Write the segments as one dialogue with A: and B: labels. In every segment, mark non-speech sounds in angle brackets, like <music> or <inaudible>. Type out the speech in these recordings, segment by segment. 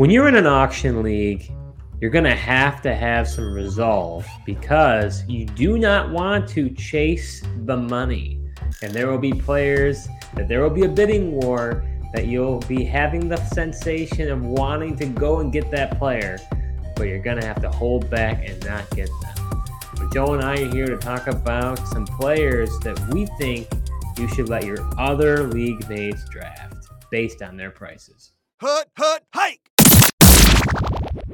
A: When you're in an auction league, you're going to have to have some resolve because you do not want to chase the money. And there will be players that there will be a bidding war that you'll be having the sensation of wanting to go and get that player, but you're going to have to hold back and not get them. But Joe and I are here to talk about some players that we think you should let your other league mates draft based on their prices.
B: Hut, hut, hike!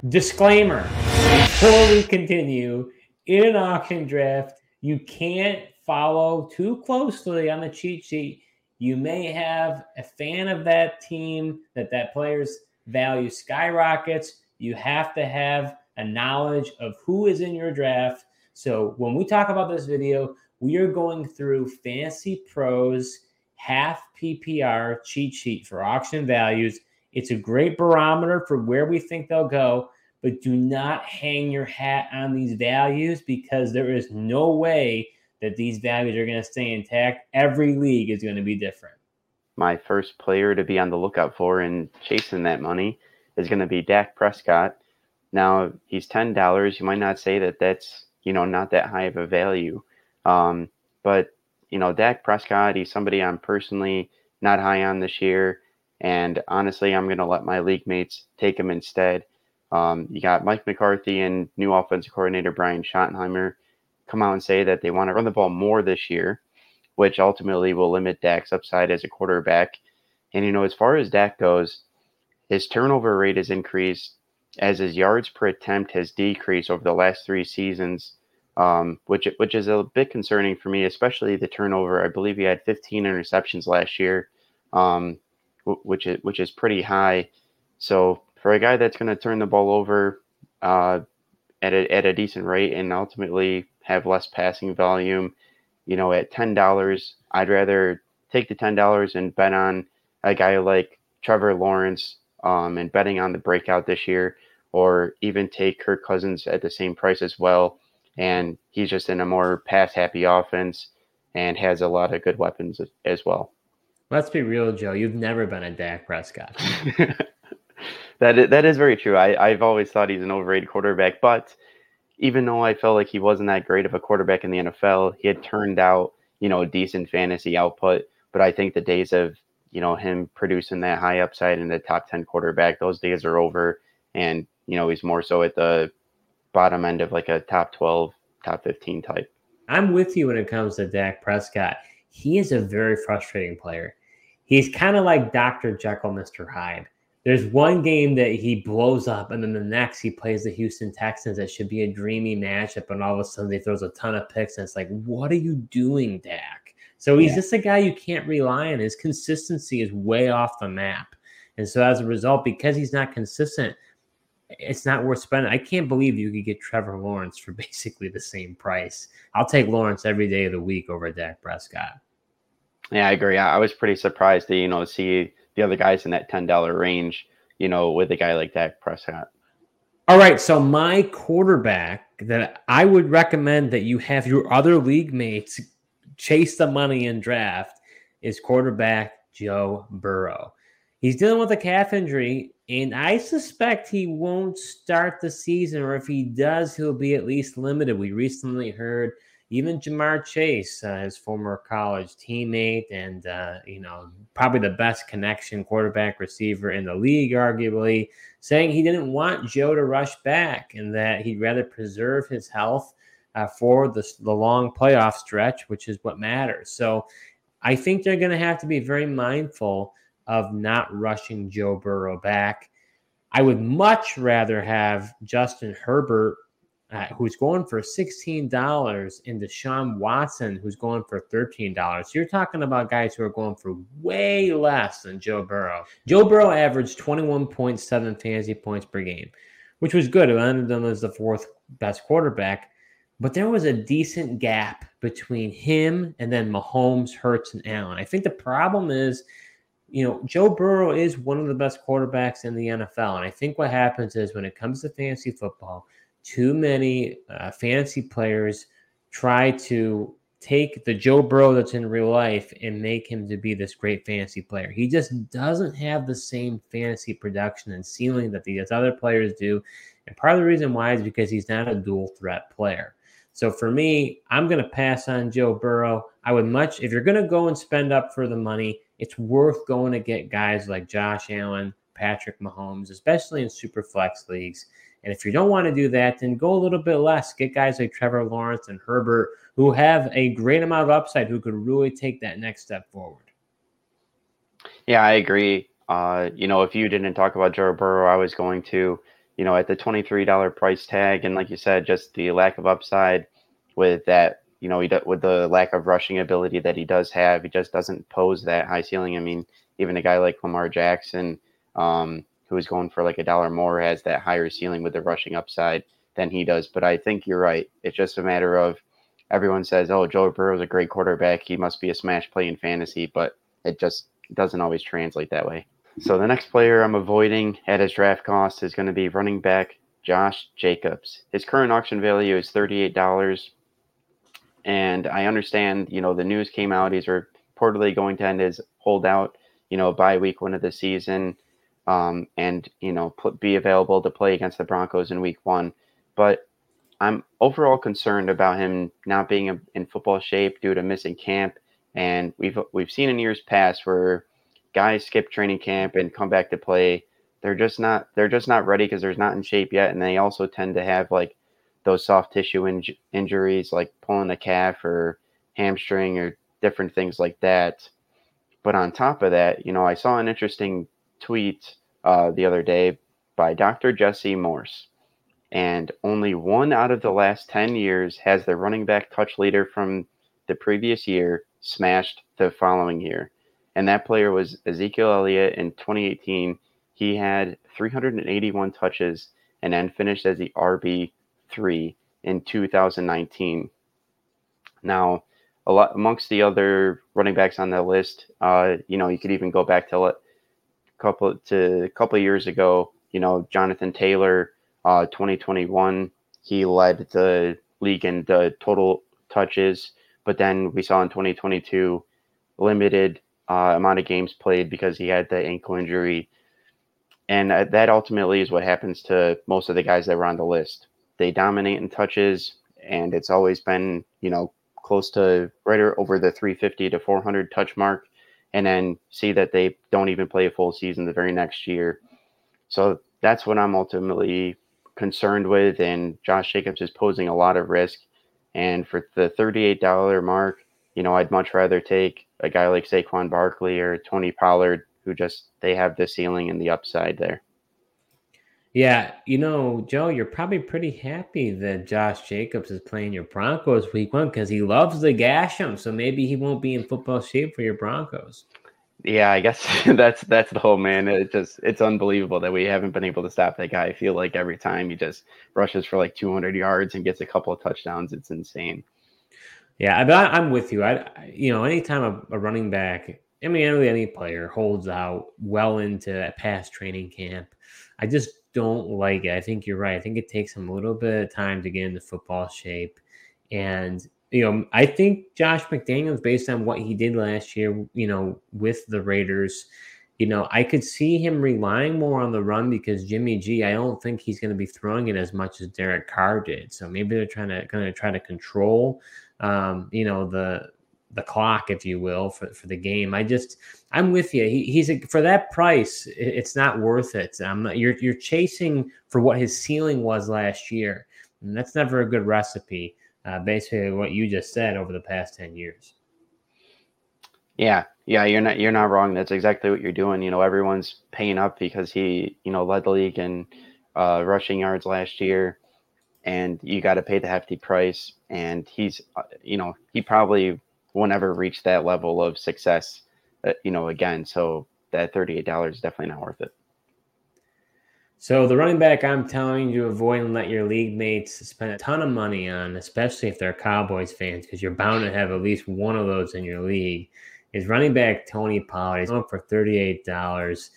A: Disclaimer before we continue, in an auction draft, you can't follow too closely on the cheat sheet. You may have a fan of that team that that player's value skyrockets. You have to have a knowledge of who is in your draft. So when we talk about this video, we are going through Fantasy Pros half PPR cheat sheet for auction values. It's a great barometer for where we think they'll go but do not hang your hat on these values because there is no way that these values are going to stay intact. Every league is going to be different.
C: My first player to be on the lookout for and chasing that money is going to be Dak Prescott. Now he's ten dollars. You might not say that that's you know not that high of a value, um, but you know Dak Prescott. He's somebody I'm personally not high on this year, and honestly, I'm going to let my league mates take him instead. Um, you got Mike McCarthy and new offensive coordinator Brian Schottenheimer come out and say that they want to run the ball more this year, which ultimately will limit Dak's upside as a quarterback. And, you know, as far as Dak goes, his turnover rate has increased as his yards per attempt has decreased over the last three seasons, um, which which is a bit concerning for me, especially the turnover. I believe he had 15 interceptions last year, um, which is which is pretty high. So for a guy that's going to turn the ball over uh, at a, at a decent rate and ultimately have less passing volume, you know, at ten dollars, I'd rather take the ten dollars and bet on a guy like Trevor Lawrence um, and betting on the breakout this year, or even take Kirk Cousins at the same price as well. And he's just in a more pass happy offense and has a lot of good weapons as well.
A: Let's be real, Joe. You've never been a Dak Prescott. <laughs>
C: that is, that is very true. I, I've always thought he's an overrated quarterback, but even though I felt like he wasn't that great of a quarterback in the NFL, he had turned out, you know, a decent fantasy output. But I think the days of, you know, him producing that high upside in the top 10 quarterback, those days are over. And, you know, he's more so at the bottom end of like a top 12, top 15 type.
A: I'm with you when it comes to Dak Prescott. He is a very frustrating player. He's kind of like Dr. Jekyll, Mr. Hyde there's one game that he blows up, and then the next he plays the Houston Texans. That should be a dreamy matchup, and all of a sudden he throws a ton of picks, and it's like, what are you doing, Dak? So he's yeah. just a guy you can't rely on. His consistency is way off the map, and so as a result, because he's not consistent, it's not worth spending. I can't believe you could get Trevor Lawrence for <laughs> basically the same price. I'll take Lawrence every day of the week over Dak Prescott.
C: Yeah, I agree. I was pretty surprised to you know see the other guys in that ten dollar range. You know, with a guy like Dak Prescott.
A: All right, so my quarterback that I would recommend that you have your other league mates chase the money in draft is quarterback Joe Burrow. He's dealing with a calf injury, and I suspect he won't start the season, or if he does, he'll be at least limited. We recently heard even Ja'Marr Chase, uh, his former college teammate, and uh, you know probably the best connection quarterback receiver in the league, arguably, saying he didn't want Joe to rush back and that he'd rather preserve his health uh, for the, the long playoff stretch, which is what matters. So I think they're going to have to be very mindful of not rushing Joe Burrow back. I would much rather have Justin Herbert uh, who's going for $16 and Deshaun Watson, who's going for $13. You're talking about guys who are going for way less than Joe Burrow. Joe Burrow averaged 21.7 fantasy points per game, which was good. It ended him as the fourth best quarterback. But there was a decent gap between him and then Mahomes, Hurts, and Allen. I think the problem is, you know, Joe Burrow is one of the best quarterbacks in the NFL. And I think what happens is when it comes to fantasy football, too many uh, fantasy players try to take the Joe Burrow that's in real life and make him to be this great fantasy player. He just doesn't have the same fantasy production and ceiling that these other players do. And part of the reason why is because he's not a dual threat player. So for me, I'm going to pass on Joe Burrow. I would much, if you're going to go and spend up for the money, it's worth going to get guys like Josh Allen, Patrick Mahomes, especially in super flex leagues. And if you don't want to do that, then go a little bit less. Get guys like Trevor Lawrence and Herbert who have a great amount of upside who could really take that next step forward.
C: Yeah, I agree. Uh, you know, if you didn't talk about Joe Burrow, I was going to, you know, at the $23 price tag. And like you said, just the lack of upside with that, you know, with the lack of rushing ability that he does have, he just doesn't pose that high ceiling. I mean, even a guy like Lamar Jackson, um, who is going for like a dollar more, has that higher ceiling with the rushing upside than he does. But I think you're right. It's just a matter of everyone says, "Oh, Joe Burrow is a great quarterback. He must be a smash play in fantasy," but it just doesn't always translate that way. So the next player I'm avoiding at his draft cost is going to be running back Josh Jacobs. His current auction value is $38. And I understand, you know, the news came out. He's reportedly going to end his holdout, you know, by week one of the season um, and, you know, put, be available to play against the Broncos in week one. But I'm overall concerned about him not being in football shape due to missing camp. And we've we've seen in years past where guys skip training camp and come back to play. They're just not they're just not ready because they're not in shape yet, and they also tend to have like those soft tissue inj- injuries like pulling a calf or hamstring or different things like that. But on top of that, you know, I saw an interesting tweet uh, the other day by Dr. Jesse Morse and only one out of the last 10 years has the running back touch leader from the previous year smashed the following year. And that player was Ezekiel Elliott in 2018. He had 381 touches and then finished as the RB3 in 2019. Now, a lot amongst the other running backs on the list, uh, you know, you could even go back to couple to a couple years ago. You know, Jonathan Taylor uh, 2021, he led the league in the total touches, but then we saw in 2022 limited uh, amount of games played because he had the ankle injury. And uh, that ultimately is what happens to most of the guys that were on the list. They dominate in touches, and it's always been, you know, close to right over the 350 to 400 touch mark, and then see that they don't even play a full season the very next year. So that's what I'm ultimately concerned with, and Josh Jacobs is posing a lot of risk. And for the $38 mark, you know, I'd much rather take a guy like Saquon Barkley or Tony Pollard, who just they have the ceiling and the upside there.
A: Yeah, you know, Joe, you're probably pretty happy that Josh Jacobs is playing your Broncos week one because he loves the gash him. So maybe he won't be in football shape for your Broncos.
C: Yeah, I guess <laughs> that's that's the whole man. It just it's unbelievable that we haven't been able to stop that guy. I feel like every time he just rushes for like 200 yards and gets a couple of touchdowns, it's insane.
A: Yeah, I, am with you. I you know anytime a, a running back, I mean any player holds out well into a past training camp, I just don't like it. I think you're right. I think it takes him a little bit of time to get into football shape, and you know, I think Josh McDaniels, based on what he did last year, you know, with the Raiders, you know, I could see him relying more on the run because Jimmy G, I don't think he's going to be throwing it as much as Derek Carr did. So maybe they're trying to kind of try to control, um, you know, the the clock, if you will, for, for the game. I just, I'm with you. He, he's a, for that price, it's not worth it. You're you're chasing for what his ceiling was last year, and that's never a good recipe uh, basically what you just said over the past 10 years.
C: Yeah, yeah, you're not you're not wrong. That's exactly what you're doing. You know, everyone's paying up because he, you know, led the league in uh, rushing yards last year, and you got to pay the hefty price. And he's, uh, you know, he probably won't ever reach that level of success, uh, you know, again. So that thirty eight dollars is definitely not worth it.
A: So the running back I'm telling you to avoid and let your league mates spend a ton of money on, especially if they're Cowboys fans, because you're bound to have at least one of those in your league, is running back Tony Pollard. He's going for $38.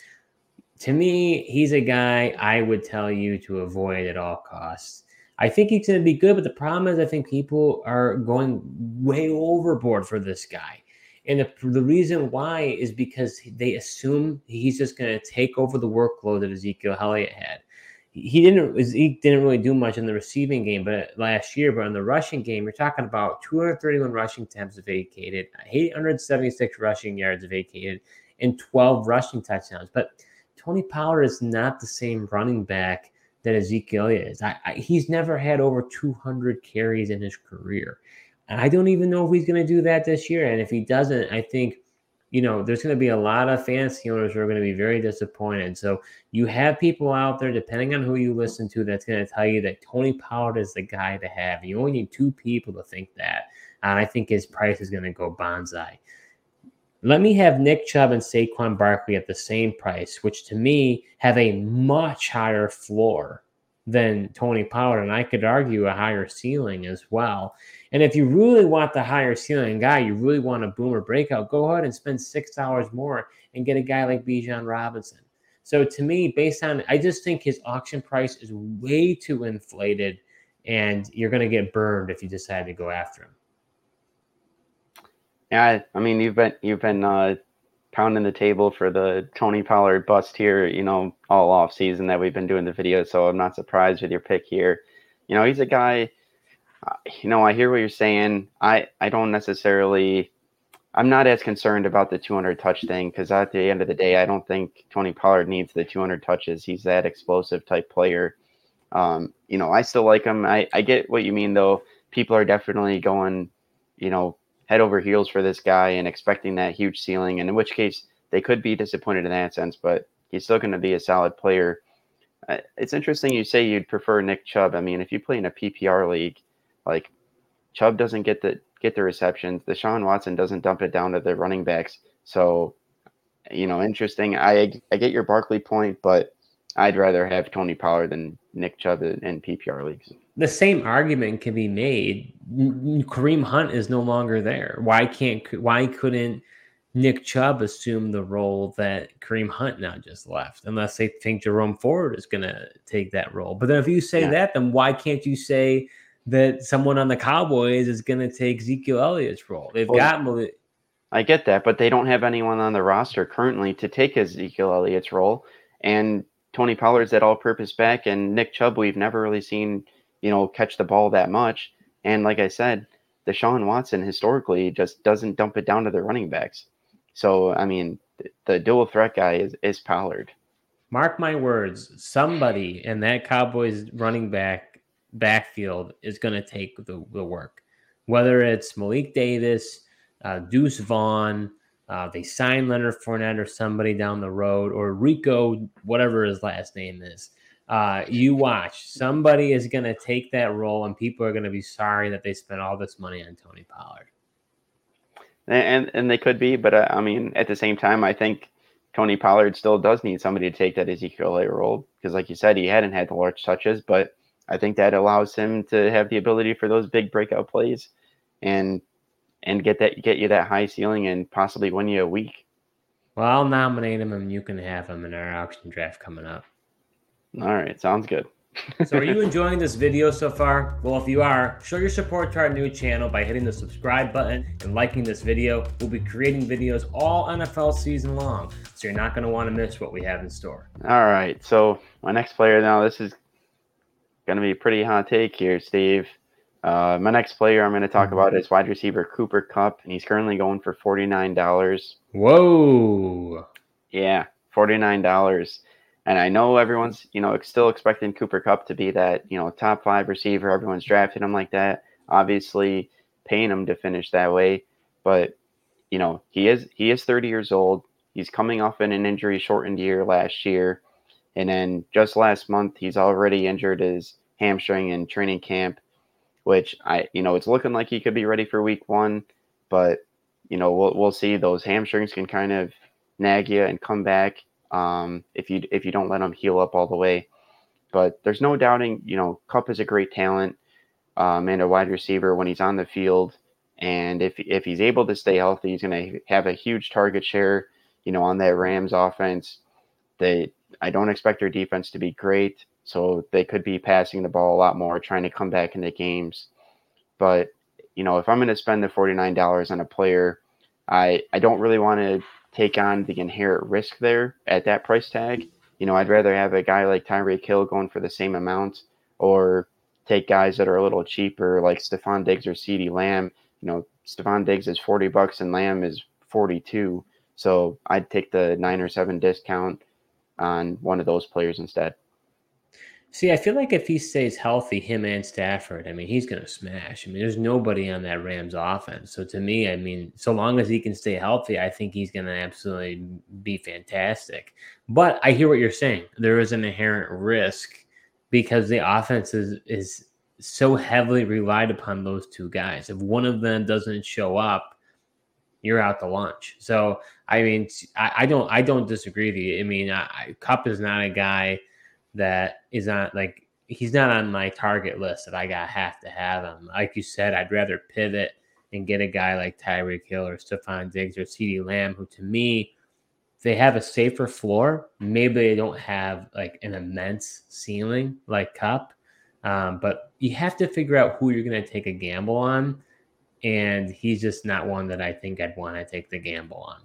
A: To me, he's a guy I would tell you to avoid at all costs. I think he's going to be good, but the problem is I think people are going way overboard for this guy. And the, the reason why is because they assume he's just going to take over the workload that Ezekiel Elliott had. He didn't he didn't really do much in the receiving game, but last year, but in the rushing game, you're talking about 231 rushing attempts vacated, 876 rushing yards vacated, and 12 rushing touchdowns. But Tony Pollard is not the same running back that Ezekiel is. I, I, he's never had over 200 carries in his career. And I don't even know if he's going to do that this year. And if he doesn't, I think, you know, there's going to be a lot of fantasy owners who are going to be very disappointed. So you have people out there, depending on who you listen to, that's going to tell you that Tony Pollard is the guy to have. You only need two people to think that. And I think his price is going to go bonsai. Let me have Nick Chubb and Saquon Barkley at the same price, which to me have a much higher floor than Tony Pollard. And I could argue a higher ceiling as well. And if you really want the higher ceiling guy, you really want a boomer breakout, go ahead and spend six dollars more and get a guy like Bijan Robinson. So to me, based on I just think his auction price is way too inflated, and you're going to get burned if you decide to go after him.
C: Yeah, I mean you've been you've been uh, pounding the table for the Tony Pollard bust here, you know, all off season that we've been doing the video. So I'm not surprised with your pick here. You know, he's a guy you know, I hear what you're saying. I I don't necessarily. I'm not as concerned about the 200 touch thing because at the end of the day, I don't think Tony Pollard needs the 200 touches. He's that explosive type player. Um, you know, I still like him. I, I get what you mean though. People are definitely going, you know, head over heels for this guy and expecting that huge ceiling. And in which case, they could be disappointed in that sense, but he's still going to be a solid player. Uh, it's interesting you say you'd prefer Nick Chubb. I mean, if you play in a PPR league, like Chubb doesn't get the get the receptions. the Deshaun Watson doesn't dump it down to the running backs. So, you know, interesting. I I get your Barkley point, but I'd rather have Tony Pollard than Nick Chubb in, PPR leagues.
A: The same argument can be made. Kareem Hunt is no longer there. Why can't? Why couldn't Nick Chubb assume the role that Kareem Hunt now just left? Unless they think Jerome Ford is going to take that role. But then if you say yeah. that, then why can't you say? that someone on the Cowboys is going to take Ezekiel Elliott's role. They've well, got Malik.
C: I get that, but they don't have anyone on the roster currently to take Ezekiel Elliott's role. And Tony Pollard's that all-purpose back, and Nick Chubb we've never really seen, you know, catch the ball that much. And like I said, Deshaun Watson historically just doesn't dump it down to the running backs. So I mean, the, the dual threat guy is is Pollard.
A: Mark my words, somebody in that Cowboys running back backfield is going to take the, the work. Whether it's Malik Davis, uh, Deuce Vaughn, uh, they sign Leonard Fournette or somebody down the road, or Rico, whatever his last name is. Uh, you watch. Somebody is going to take that role, and people are going to be sorry that they spent all this money on Tony Pollard.
C: And and they could be, but uh, I mean, at the same time, I think Tony Pollard still does need somebody to take that Ezekiel A role because, like you said, he hadn't had the large touches, but I think that allows him to have the ability for those big breakout plays and and get that get you that high ceiling and possibly win you a week.
A: Well, I'll nominate him and you can have him in our auction draft coming up.
C: All right, sounds good.
A: so are you <laughs> enjoying this video so far? Well, if you are, show your support to our new channel by hitting the subscribe button and liking this video. We'll be creating videos all NFL season long, so you're not going to want to miss what we have in store.
C: All right, so my next player now, this is going to be a pretty hot take here, Steve. Uh, my next player I'm going to talk about is wide receiver Cooper Kupp, and he's currently going for forty nine dollars.
A: Whoa!
C: Yeah, forty nine dollars. And I know everyone's you know still expecting Cooper Kupp to be that you know top five receiver. Everyone's drafting him like that. Obviously, paying him to finish that way, but you know he is he is thirty years old. He's coming off in an injury shortened year last year. And then just last month, he's already injured his hamstring in training camp, which I, you know, it's looking like he could be ready for week one, but you know, we'll we'll see. Those hamstrings can kind of nag you and come back um, if you if you don't let them heal up all the way. But there's no doubting, you know, Kupp is a great talent um, and a wide receiver when he's on the field. And if if he's able to stay healthy, he's going to have a huge target share. You know, on that Rams offense, they I don't expect their defense to be great, so they could be passing the ball a lot more, trying to come back into games. But you know, if I'm going to spend the $49 on a player, I I don't really want to take on the inherent risk there at that price tag. You know, I'd rather have a guy like Tyreek Hill going for the same amount or take guys that are a little cheaper like Stefon Diggs or CeeDee Lamb. You know, Stefon Diggs is 40 bucks and Lamb is 42. So I'd take the nine or seven discount on one of those players instead.
A: See, I feel like if he stays healthy, him and Stafford, I mean, he's going to smash. I mean, there's nobody on that Rams offense. So to me, I mean, so long as he can stay healthy, I think he's going to absolutely be fantastic. But I hear what you're saying. There is an inherent risk because the offense is, is so heavily relied upon those two guys. If one of them doesn't show up, you're out to lunch. So I mean, I, I don't I don't disagree with you. I mean, I, Kupp is not a guy that is on like he's not on my target list that I got have to have him. Like you said, I'd rather pivot and get a guy like Tyreek Hill or Stefon Diggs or CeeDee Lamb, who to me they have a safer floor. Maybe they don't have like an immense ceiling like Kupp, um, but you have to figure out who you're going to take a gamble on. And he's just not one that I think I'd want to take the gamble on.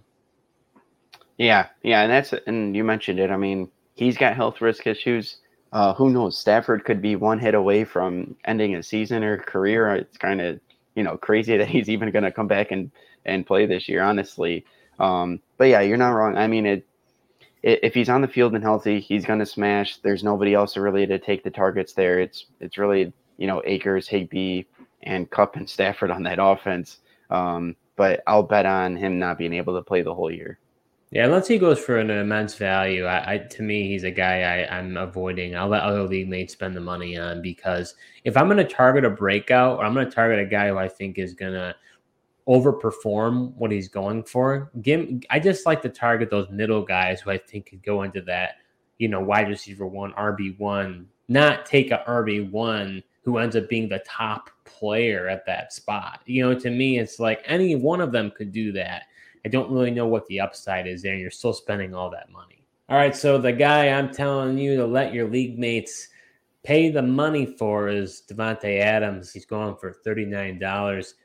C: Yeah, yeah, and that's and you mentioned it. I mean, he's got health risk issues. Uh, who knows? Stafford could be one hit away from ending a season or career. It's kind of you know crazy <laughs> that he's even going to come back and and play this year. Honestly, um, but yeah, you're not wrong. I mean, it, it if he's on the field and healthy, he's going to smash. There's nobody else really to take the targets there. It's it's really you know Akers, Higbee, and Kupp and Stafford on that <laughs> offense. Um, but I'll bet on him not being able to play the whole year.
A: Yeah, unless he goes for an immense value, I, I to me he's a guy I, I'm avoiding. I'll let other league mates spend the money on because if I'm going to target a breakout or I'm going to target a guy who I think is going to overperform what he's going for, give I just like to target those middle guys who I think could go into that, you know, wide receiver one, RB one, not take a RB one who ends up being the top player at that spot. You know, to me, it's like any one of them could do that I don't really know what the upside is there, and you're still spending all that money. All right, so the guy I'm telling you to let your league mates pay the money for is Davante Adams. He's going for $39.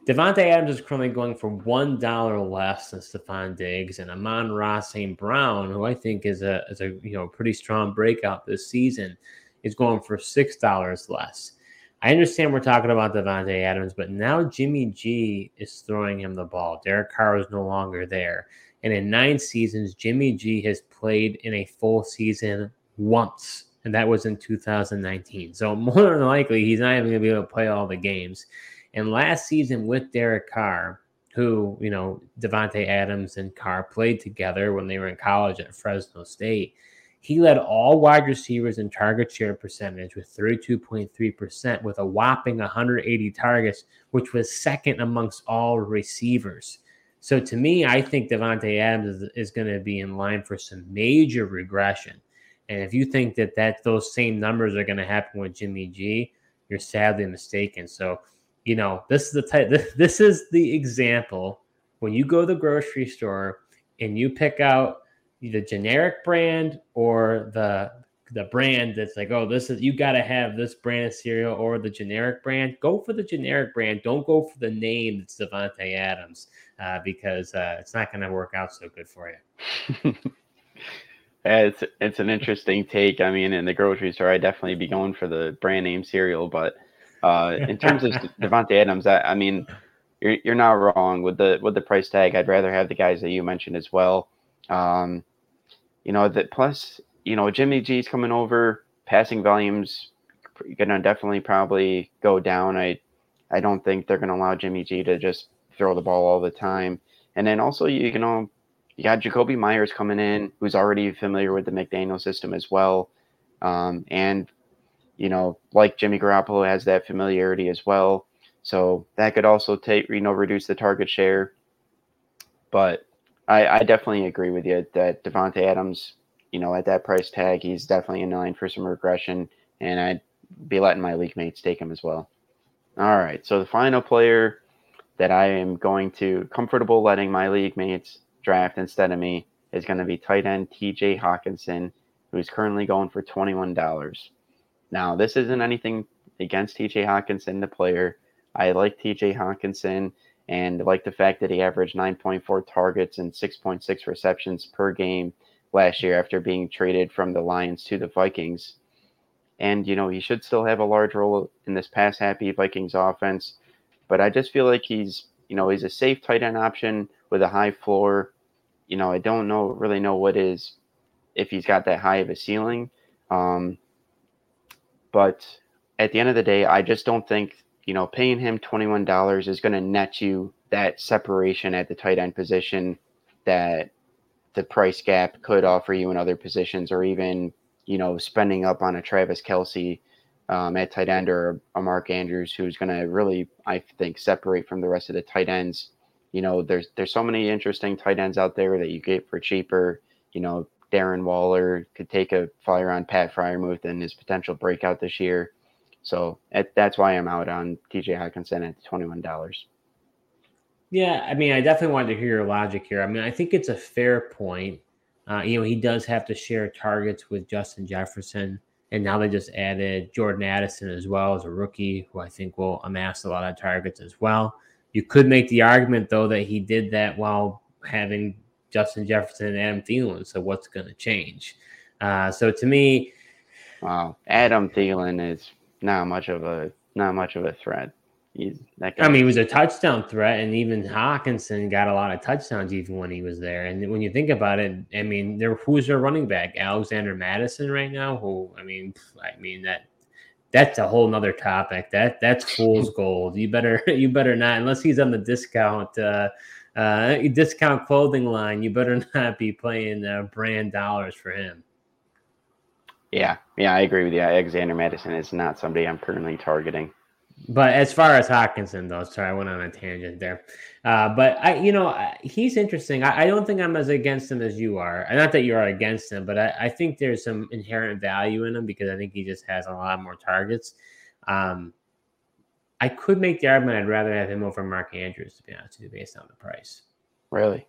A: Davante Adams is currently going for $1 less than Stefon Diggs and Amon-Ra St. Brown, who I think is a is a you know pretty strong breakout this season, is going for $6 less. I understand we're talking about Davante Adams, but now Jimmy G is throwing him the ball. Derek Carr is no longer there. And in nine seasons, Jimmy G has played in a full season once, and that was in 2019. So <laughs> more than likely, he's not even going to be able to play all the games. And last season with Derek Carr, who, you know, Davante Adams and Carr played together when they were in college at Fresno State – he led all wide receivers in target share percentage with 32.3%, with a whopping 180 targets, which was second amongst all receivers. So to me, I think Davante Adams is, is going to be in line for some major regression. And if you think that that those same numbers are going to happen with Jimmy G, you're sadly mistaken. So, you know, this is the type. This, this is the example when you go to the grocery store and you pick out the generic brand or the the brand that's like, oh, this is you got to have this brand of cereal or the generic brand. Go for the generic brand. Don't go for the name that's Davante Adams uh, because uh, it's not going to work out so good for you. <laughs>
C: it's it's an interesting take. I mean, in the grocery store, I definitely be going for the brand name cereal, but uh, in terms of <laughs> Davante Adams, I, I mean, you're you're not wrong with the with the price tag. I'd rather have the guys that you mentioned as well. Um, you know that plus you know Jimmy G's coming over, passing volumes gonna definitely probably go down. I I don't think they're gonna allow Jimmy G to just throw the ball all the time. And then also you know you got Jakobi Myers coming in, who's already familiar with the McDaniel system as well, um, and you know like Jimmy Garoppolo has that familiarity as well. So that could also take you know reduce the target share. But I, I definitely agree with you that Davante Adams, you know, at that price tag, he's definitely in line for some regression, and I'd be letting my league mates take him as well. All right, so the final player that I am going to comfortable letting my league mates draft instead of me is going to be tight end T.J. Hockenson, who's currently going for $21. Now, this isn't anything against TJ Hockenson, the player. I like TJ Hockenson and like the fact that he averaged 9.4 targets and 6.6 receptions per game last year after being traded from the Lions to the Vikings. And, you know, he should still have a large role in this pass happy Vikings offense. But I just feel like he's, you know, he's a safe tight end option with a high floor. You know, I don't know really know what is if he's got that high of a ceiling. Um, but at the end of the day, I just don't think, you know, paying him $21 is going to net you that separation at the tight end position that the price gap could offer you in other positions or even you know, spending up on a Travis Kelce um, at tight end or a Mark Andrews who's going to really, I think, separate from the rest of the tight ends. You know, there's there's so many interesting tight ends out there that you get for cheaper. You know, Darren Waller could take a flyer on Pat Freiermuth and his potential breakout this year. So at, that's why I'm out on TJ Hockenson at twenty one dollars.
A: Yeah, I mean, I definitely wanted to hear your logic here. I mean, I think it's a fair point. Uh, you know, he does have to share targets with Justin Jefferson. And now they just added Jordan Addison as well as a rookie who I think will amass a lot of targets as well. You could make the argument, though, that he did that while having Justin Jefferson and Adam Thielen. So what's going to change? Uh, so to me,
C: wow, Adam Thielen is not much of a not much of a threat. He's
A: that guy. I mean, he was a touchdown threat, and even Hockenson got a lot of touchdowns even when he was there. And when you think about it, I mean, there who's their running back? Alexander Mattison right now. Who I mean, I mean that that's a whole nother topic. That that's fool's <laughs> gold. You better <laughs> you better not unless he's on the discount uh, uh, discount clothing line. You better <laughs> not be playing uh, brand dollars for him.
C: Yeah, yeah, I agree with you. Alexander Mattison is not somebody I'm currently targeting.
A: But as far as Hockenson, though, sorry, I went on a tangent there. Uh, but I, you know, he's interesting. I, I, don't think I'm as against him as you are. Not that you are against him, but I, I, think there's some inherent value in him because I think he just has a lot more targets. Um, I could make the argument I'd rather have him over Mark Andrews to be honest with you, based on the price.
C: Really?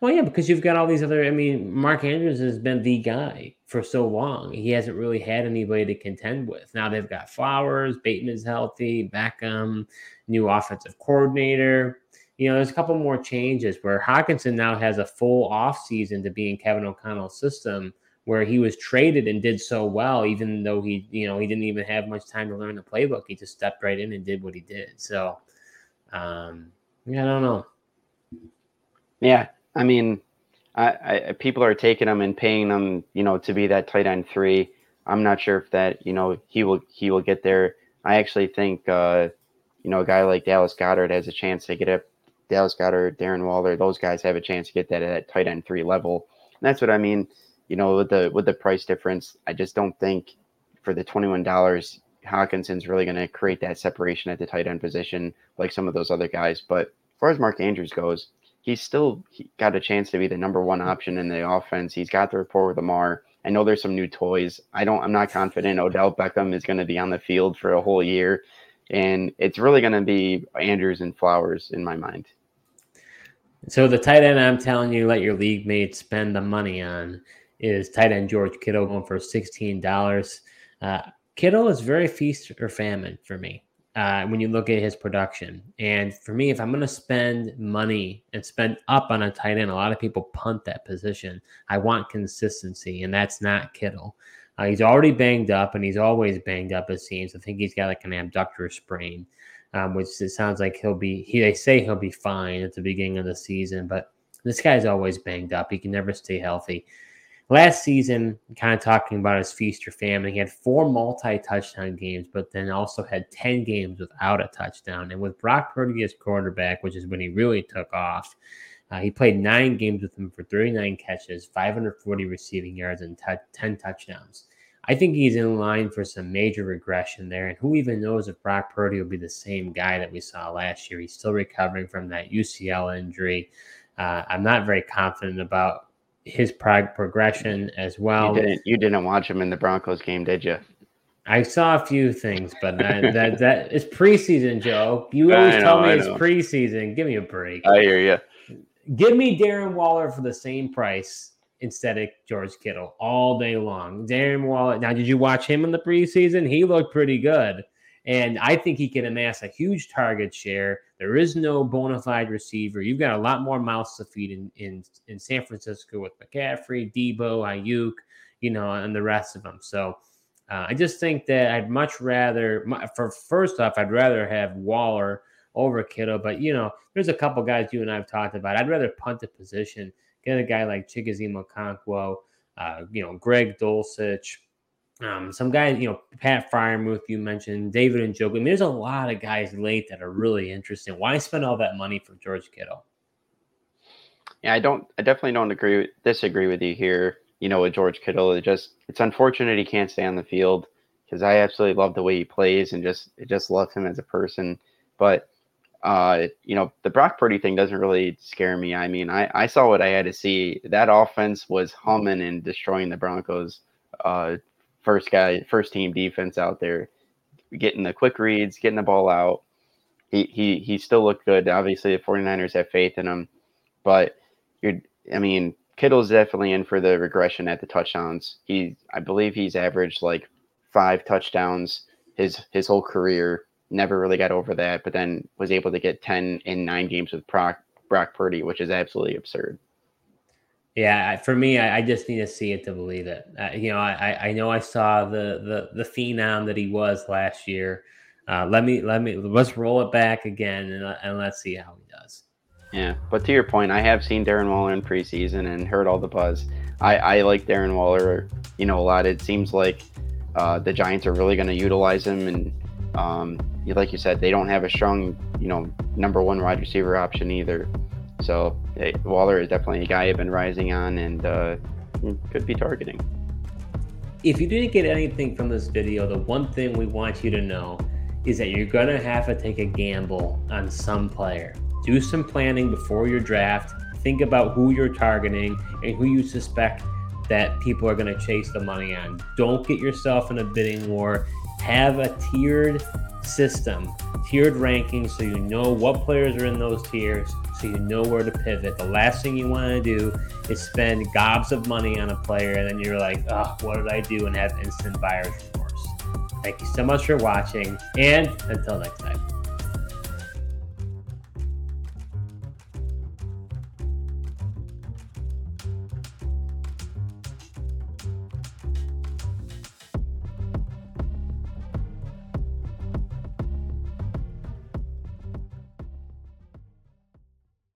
A: Well, yeah, because you've got all these other. I mean, Mark Andrews has been the guy for so long. He hasn't really had anybody to contend with. Now they've got Flowers, Bateman's healthy, Beckham, new offensive coordinator. You know, there's a couple more changes where Hockenson now has a full off season to be in Kevin O'Connell's system, where he was traded and did so well, even though he, you know, he didn't even have much time to learn the playbook. He just stepped right in and did what he did. So, um, yeah, I don't know.
C: Yeah, I mean, I, I, people are taking him and paying him, you know, to be that tight end three. I'm not sure if that, you know, he will he will get there. I actually think, uh, you know, a guy like Dallas Goedert has a chance to get up. Dallas Goedert, Darren Waller, those guys have a chance to get that at that tight end three level. And that's what I mean. You know, with the with the price difference, I just don't think for the twenty one dollars, Hockenson's really going to create that separation at the tight end position like some of those other guys. But as far as Mark Andrews goes, he's still got a chance to be the number one option in the offense. He's got the rapport with Lamar. I know there's some new toys. I don't. I'm not confident Odell Beckham is going to be on the field for a whole year, and it's really going to be Andrews and Flowers in my mind.
A: So the tight end I'm telling you, let your league mates spend the money on is tight end George Kittle going for sixteen dollars. Uh, Kittle is very feast or famine for me uh, when you look at his production. And for me, if I'm going to spend money and spend up on a tight end, a lot of people punt that position. I want consistency, and that's not Kittle. Uh, he's already banged up, and he's always banged up. It seems. I think he's got like an abductor sprain, um, which it sounds like he'll be. He they say he'll be fine at the beginning of the season, but this guy's always banged up. He can never stay healthy. Last season, kind of talking about his feast or famine, he had four multi touchdown games, but then also had 10 games without a touchdown. And with Brock Purdy as quarterback, which is when he really took off, uh, he played nine games with him for 39 catches, 540 receiving yards, and t- 10 touchdowns. I think he's in line for some major regression there. And who even knows if Brock Purdy will be the same guy that we saw last year? He's still recovering from that UCL injury. Uh, I'm not very confident about his prog- progression as well.
C: You didn't, you didn't watch him in the Broncos game, did you?
A: I saw a few things, but that that, that is preseason, Joe. You always know, tell me it's preseason. Give me a break.
C: I hear you.
A: Give me Darren Waller for the same price instead of George Kittle all day long. Darren Waller. Now, did you watch him in the preseason? He looked pretty good. And I think he can amass a huge target share. There is no bona fide receiver. You've got a lot more mouths to feed in, in, in San Francisco with McCaffrey, Deebo, Aiyuk, you know, and the rest of them. So uh, I just think that I'd much rather, for first off, I'd rather have Waller over Kittle. But, you know, there's a couple guys you and I have talked about. I'd rather punt the position, get a guy like Chigoziem Okonkwo, uh, you know, Greg Dulcich, um, some guys, you know, Pat Freiermuth, you mentioned David Njoku. I mean, there's a lot of guys late that are really interesting. Why spend all that money for George Kittle?
C: Yeah, I don't. I definitely don't agree. Disagree with you here. You know, with George Kittle, it just it's unfortunate he can't stay on the field because I absolutely love the way he plays and just just love him as a person. But uh, you know, the Brock Purdy thing doesn't really scare me. I mean, I I saw what I had to see. That offense was humming and destroying the Broncos. Uh, first guy, first team defense out there, getting the quick reads, getting the ball out. He he he still looked good. Obviously, the 49ers have faith in him, but you're I mean, Kittle's definitely in for the regression at the touchdowns. He I believe he's averaged like five touchdowns his his whole career. Never really got over that, but then was able to get 10 in nine games with Brock, Brock Purdy, which is absolutely absurd.
A: Yeah, for me, I, I, just need to see it to believe it. Uh, you know, I, I know I saw the the the phenom that he was last year. Uh, let me let me let's roll it back again and, and let's see how he does.
C: Yeah, but to your point, I have seen Darren Waller in preseason and heard all the buzz. I, I like Darren Waller, you know, a lot. It seems like uh, the Giants are really going to utilize him, and um, like you said, they don't have a strong, you know, number one wide receiver option either. So Waller is definitely a guy I've been rising on and uh, could be targeting.
A: If you didn't get anything from this video, the one thing we want you to know is that you're going to have to take a gamble on some player. Do some planning before your draft. Think about who you're targeting and who you suspect that people are going to chase the money on. Don't get yourself in a bidding war. Have a tiered system, tiered rankings, so you know what players are in those tiers so you know where to pivot. The last thing you want to do is spend gobs of money on a player and then you're like, oh, what did I do? And have instant buyer's remorse. Thank you so much for watching, and until next time.